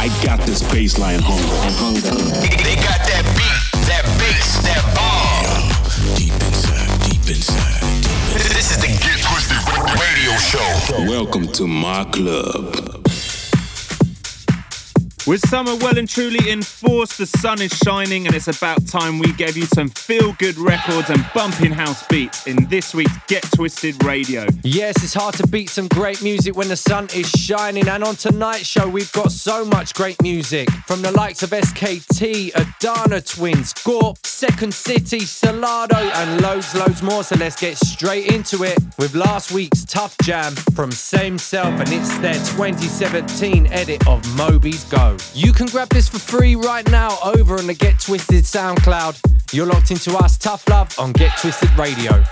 I got this baseline hunger. They got that beat, that bass, that bomb. Deep inside, deep inside. This is the Get Twisted Radio Show. Welcome to my club. With summer well and truly in force, the sun is shining, and it's about time we gave you some feel good records and bumping house beats in this week's Get Twisted Radio. Yes, it's hard to beat some great music when the sun is shining. And on tonight's show, we've got so much great music from the likes of SKT, Adana Twins, Gorp, Second City, Solardo, and loads, loads more. So let's get straight into it with last week's Tough Jam from Same Self, and it's their 2017 edit of Moby's Go. You can grab this for free right now over on the Get Twisted SoundCloud. You're locked into us, Tough Love, on Get Twisted Radio.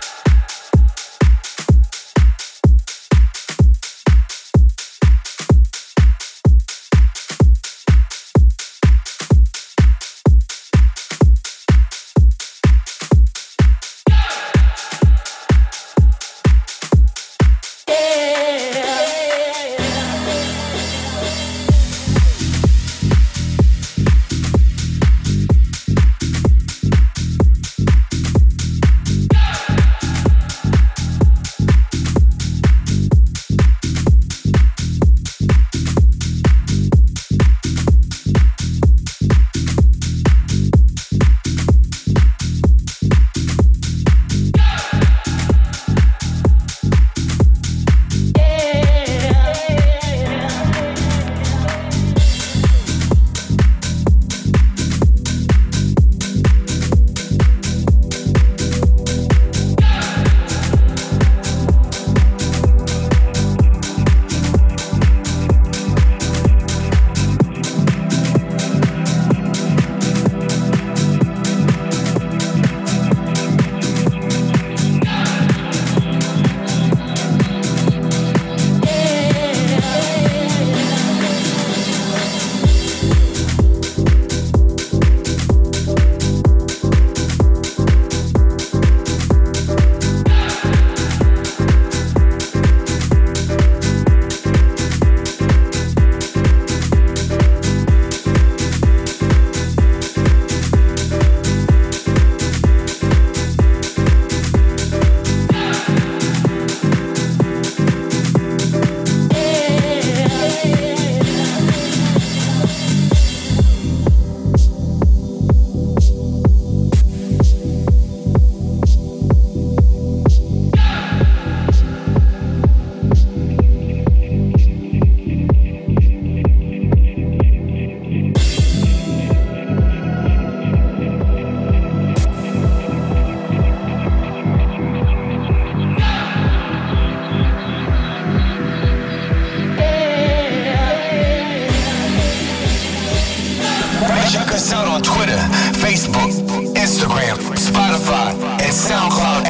Facebook, Instagram, Spotify, and SoundCloud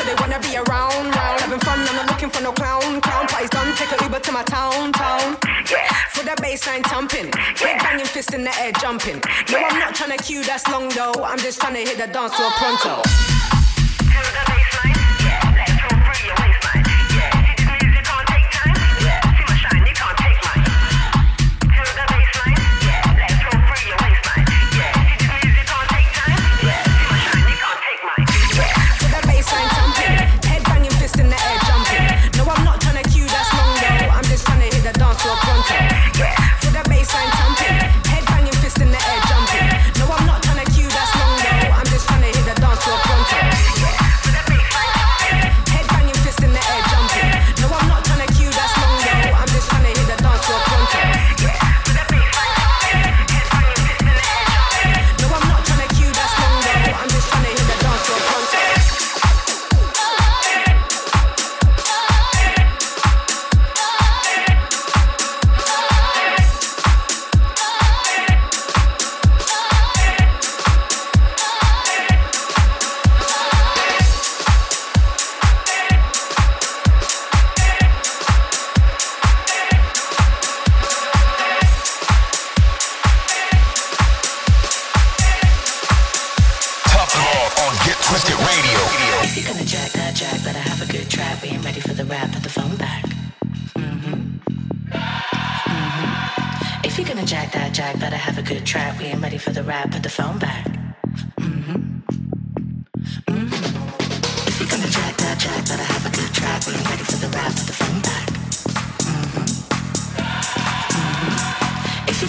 so they wanna be around, round. Having fun, I'm not looking for no clown, clown. Party's done, take a Uber to my town, town. Yeah. For the baseline thumping, big banging fist in the air jumping. No, I'm not trying to cue that's long though. I'm just trying to hit the dance floor pronto. Oh. To the baseline.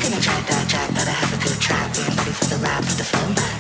gonna try that, try that. I have a good track. We're ready for the ride, for the fun.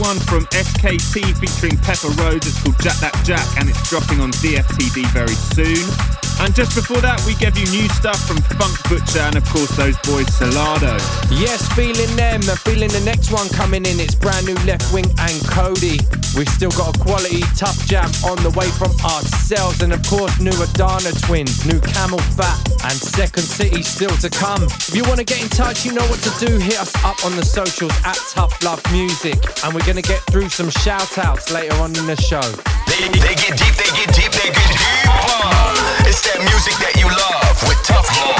One from SKT featuring Pepper Rose. It's called Jack That Jack and it's dropping on DFTD very soon. And just before that, we gave you new stuff from Funk Butcher and, of course, those boys Solardo. Yes, feeling them. And feeling the next one coming in. It's brand new Leftwing and Kody. We've still got a quality tough jam on the way from ourselves. And, of course, new Adana Twins, new Camel Fat, and Second City still to come. If you want to get in touch, you know what to do. Hit us up on the socials at Tough Love Music. And we're going to get through some shout outs later on in the show. They, they get deep, they get deep, they get deeper. It's that music that you love with Tough Love.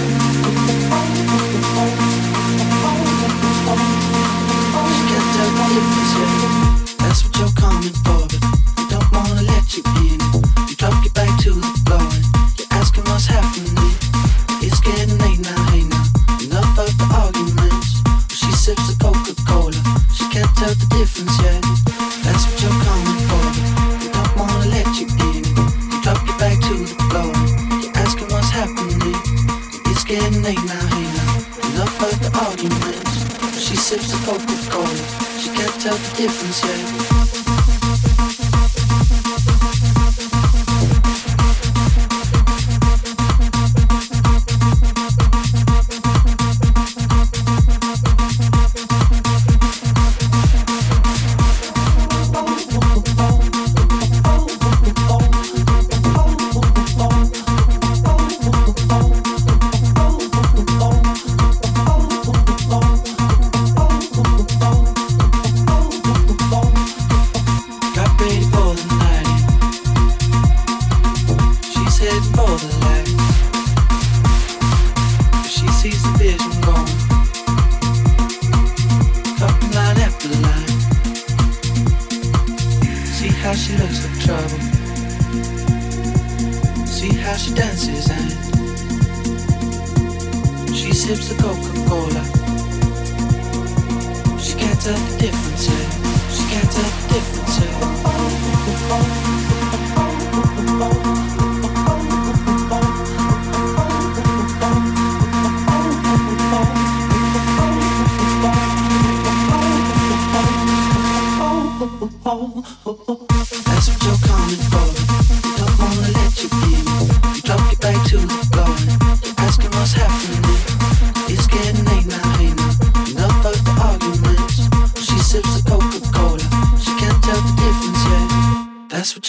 Let you in.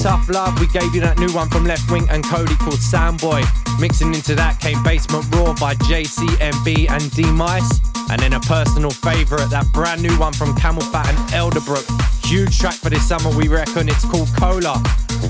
Tough Love. We gave you that new one from Leftwing and Kody called Soundboy. Mixing into that came Basement Raw by JCMB and D Mice. And then a personal favourite, that brand new one from CamelPhat and Elderbrook. Huge track for this summer, we reckon. It's called Cola.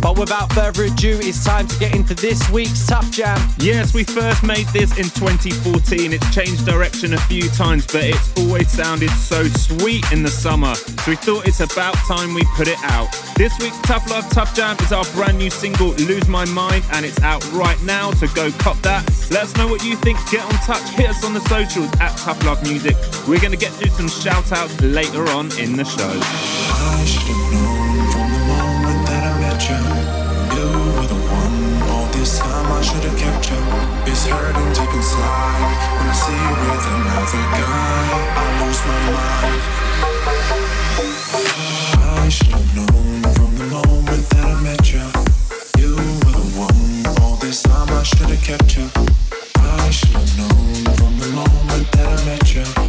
But without further ado, it's time to get into this week's Tough Jam. Yes, we first made this in 2014. It's changed direction a few times, but it's always sounded so sweet in the summer. So we thought it's about time we put it out. This week's Tough Love Tough Jam is our brand new single, Lose My Mind, and it's out right now, so go cop that. Let us know what you think. Get on touch. Hit us on the socials at Tough Love Music. We're going to get to some shout outs later on in the show. I should have kept you. It's hurting deep inside when I see you with another guy. I lose my mind. I should have known from the moment that I met you. You were the one. All this time I should have kept you. I should have known from the moment that I met. You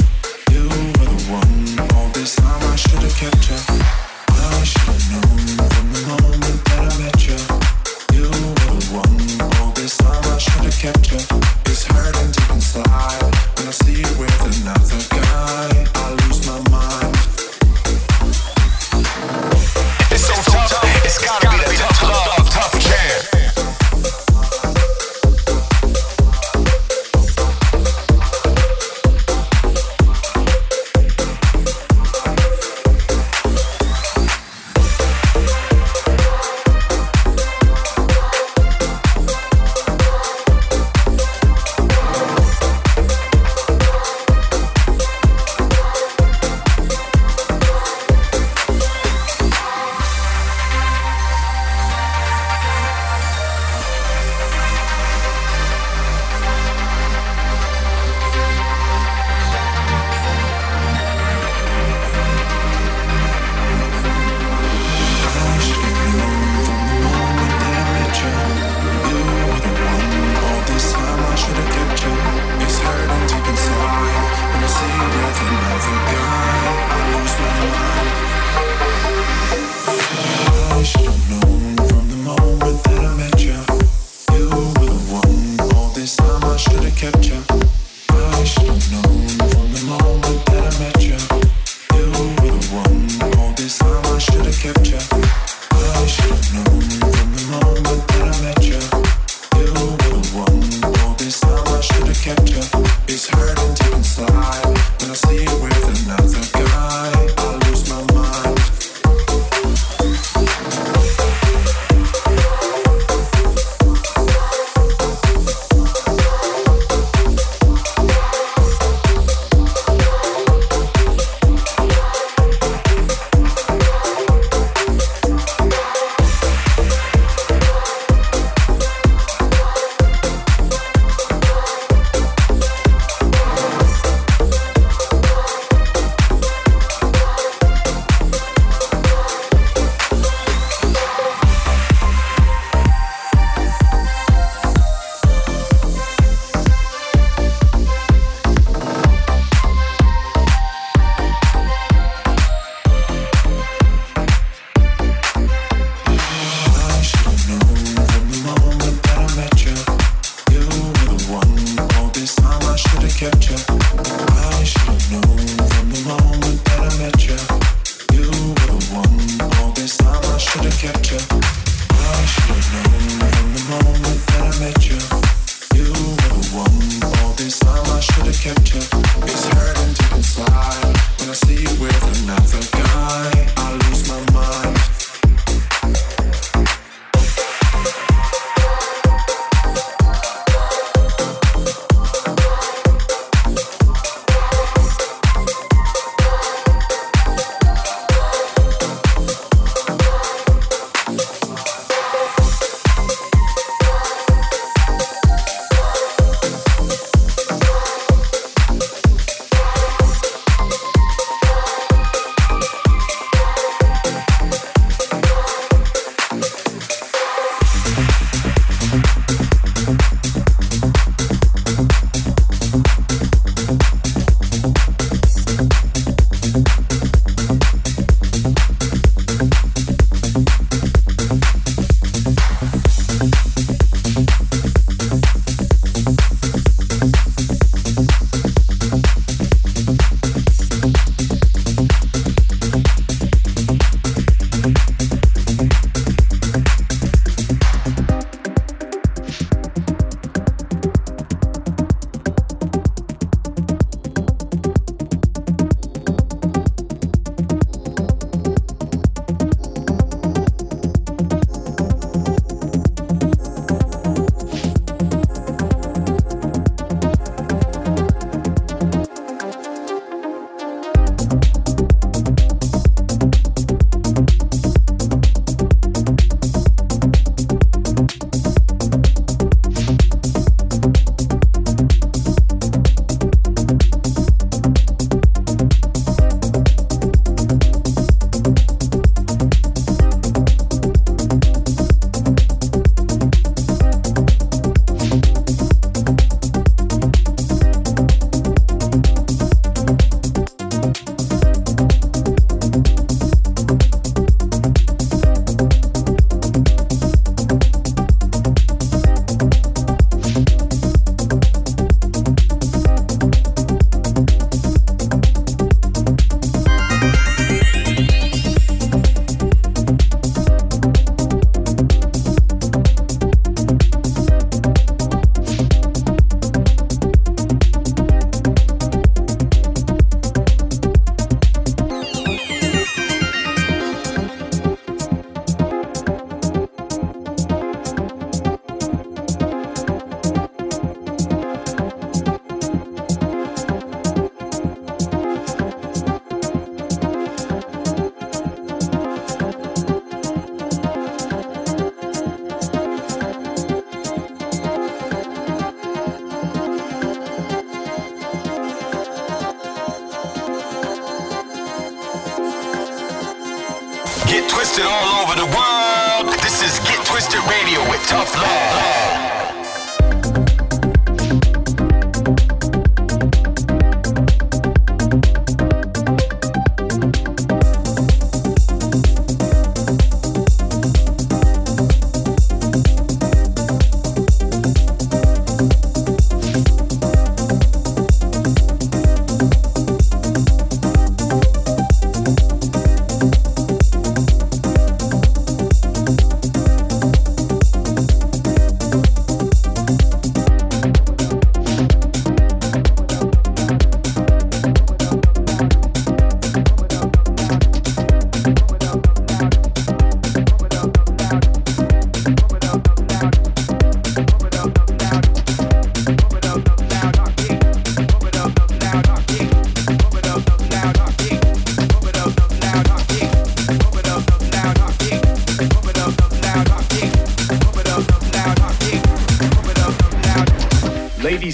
Tough Love.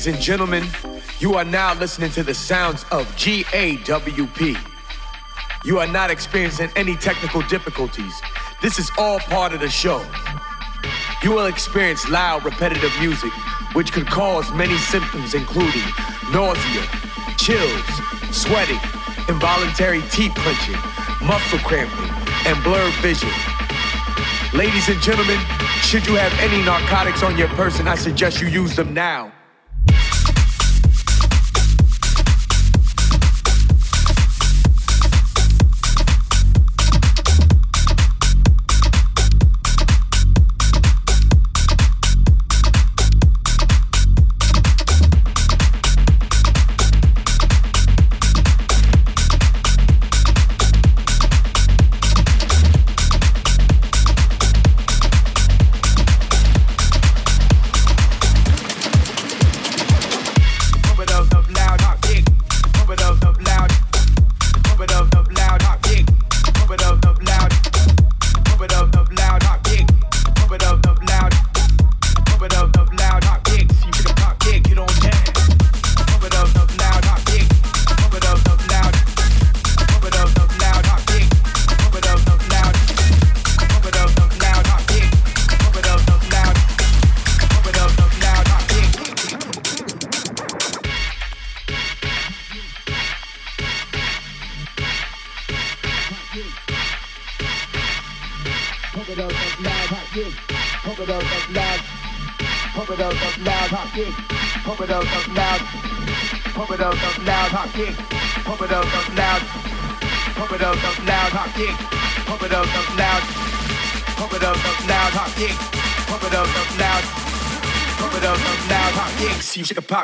Gentlemen, you are now listening to the sounds of GAWP. You are not experiencing any technical difficulties. This is all part of the show. You will experience loud, repetitive music, which could cause many symptoms, including nausea, chills, sweating, involuntary teeth clenching, muscle cramping, and blurred vision. Ladies and gentlemen, should you have any narcotics on your person, I suggest you use them now.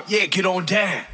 Yeah, get on down.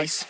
Nice.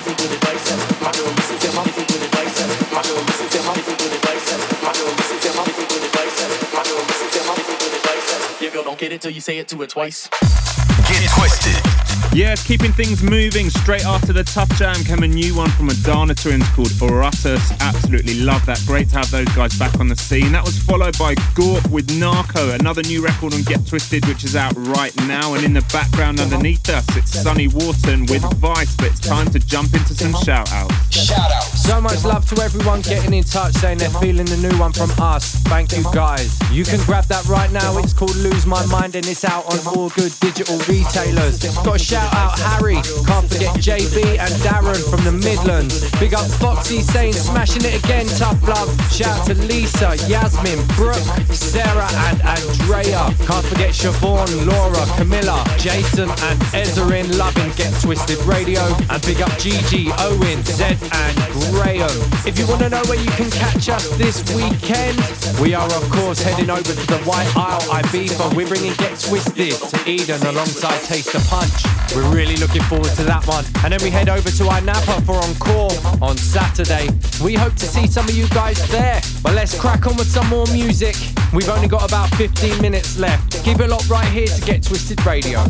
it till you say it to it twice. Get twisted. Yeah, keeping things moving. Straight after the Tough Jam came a new one from Adana Twins called Oratus. Absolutely love that. Great to have those guys back on the scene. That was followed by GAWP with Narco, another new record on Get Twisted, which is out right now. And in the background underneath us, it's Sonny Wharton with Vice. But it's time to jump into some shout outs. Shout out. So much love to everyone getting in touch saying they're feeling the new one from us. Thank you guys. You can grab that right now. It's called Lose My Mind and it's out on all good digital retailers. Got a shout out Harry, can't forget JB and Darren from the Midlands. Big up Foxy saying smashing it again, tough love. Shout out to Lisa, Yasmin, Brooke, Sarah and Andrea. Can't forget Siobhan, Laura, Camilla, Jason and Ezerin loving Get Twisted Radio. And big up Gigi, Owen, Zed and Graham. If you want to know where you can catch us this weekend, we are of course heading over to the White Isle Ibiza. We're bringing Get Twisted to Eden alongside Taste the Punch. We're really looking forward to that one. And then we head over to Ayia Napa for Encore on Saturday. We hope to see some of you guys there. But let's crack on with some more music. We've only got about 15 minutes left. Keep it locked right here to Get Twisted Radio.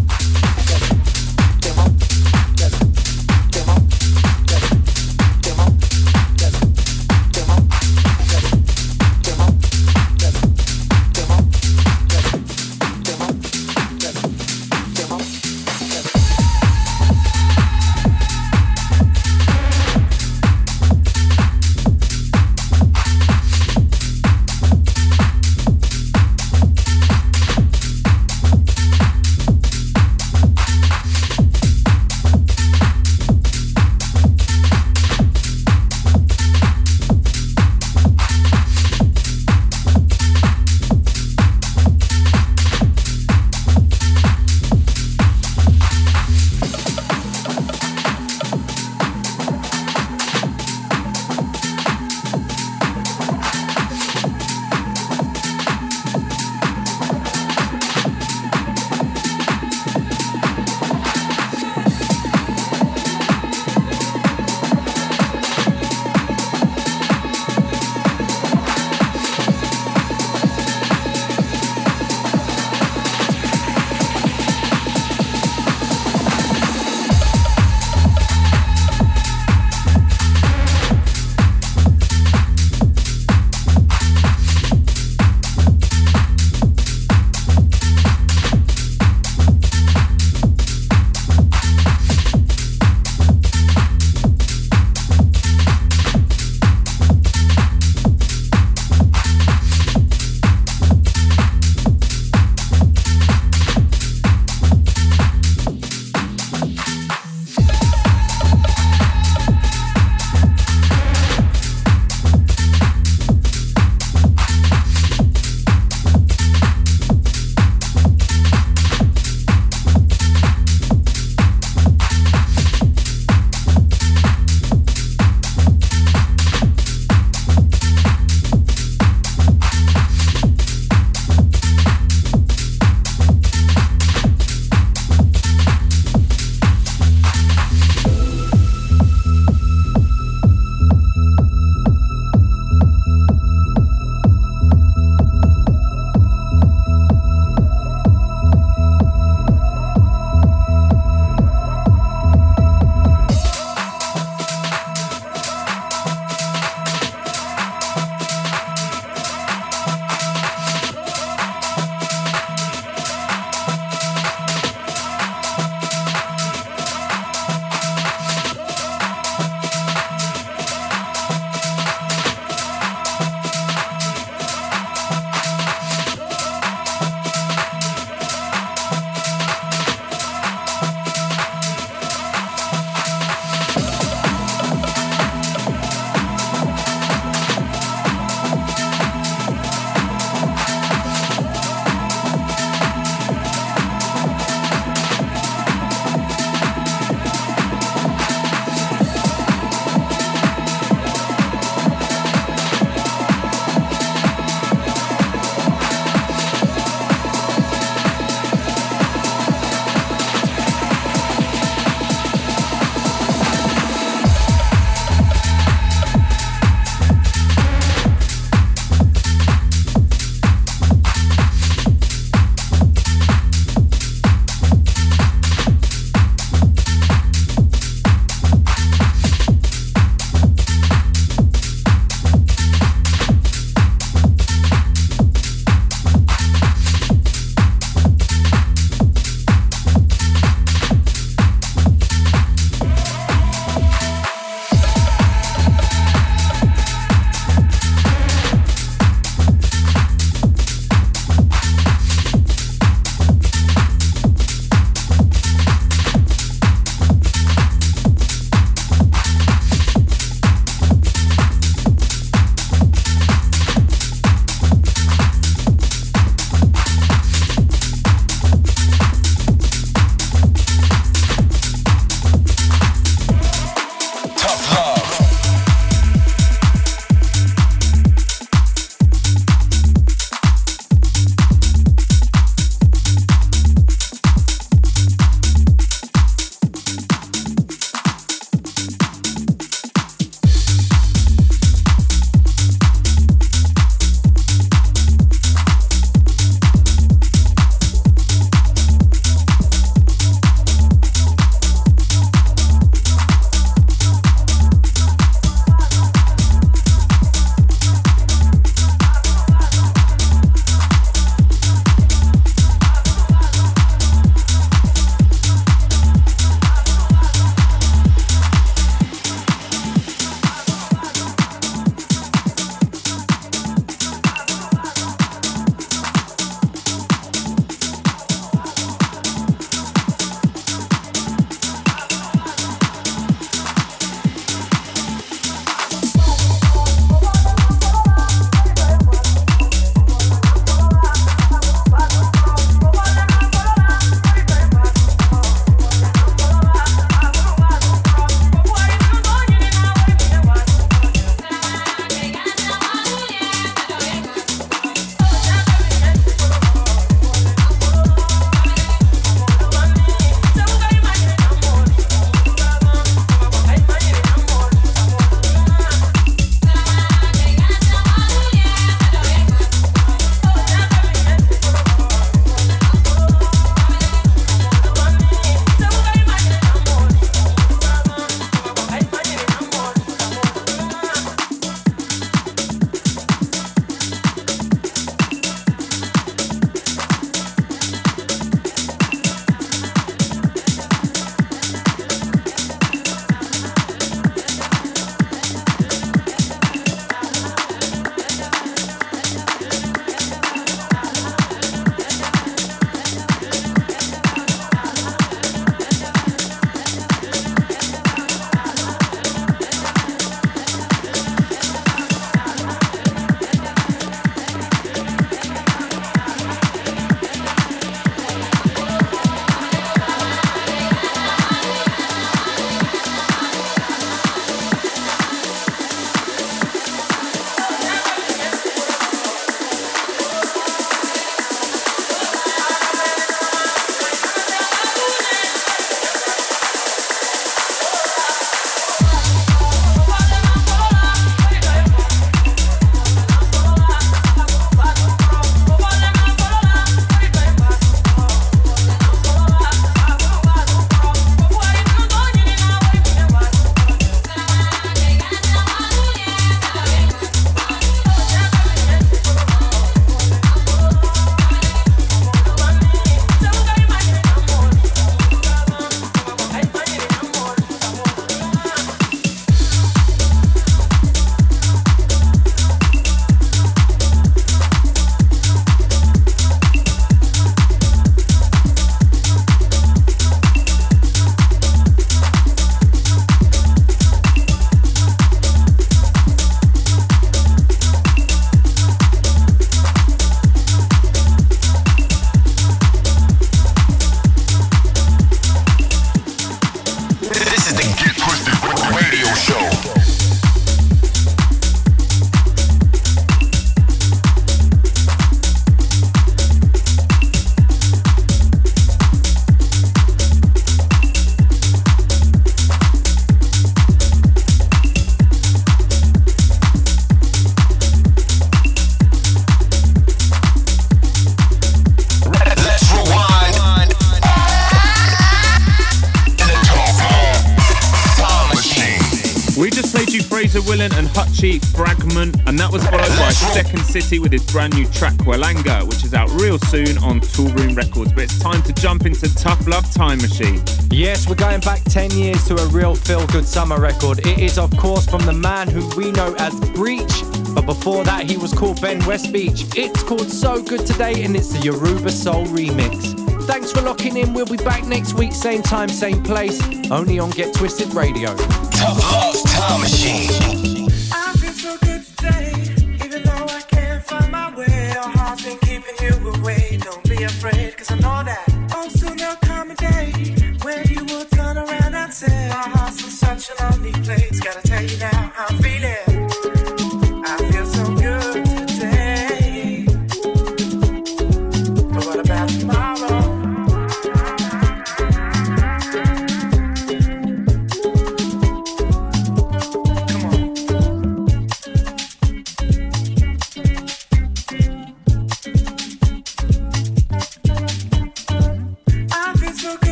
City with his brand new track Walanga, which is out real soon on Toolroom Records. But it's time to jump into Tough Love Time Machine. Yes, we're going back 10 years to a real feel good summer record. It is, of course, from the man who we know as Breach, but before that, he was called Ben Westbeech. It's called So Good Today, and it's the Yoruba Soul remix. Thanks for locking in. We'll be back next week, same time, same place, only on Get Twisted Radio. Tough Love Time Machine.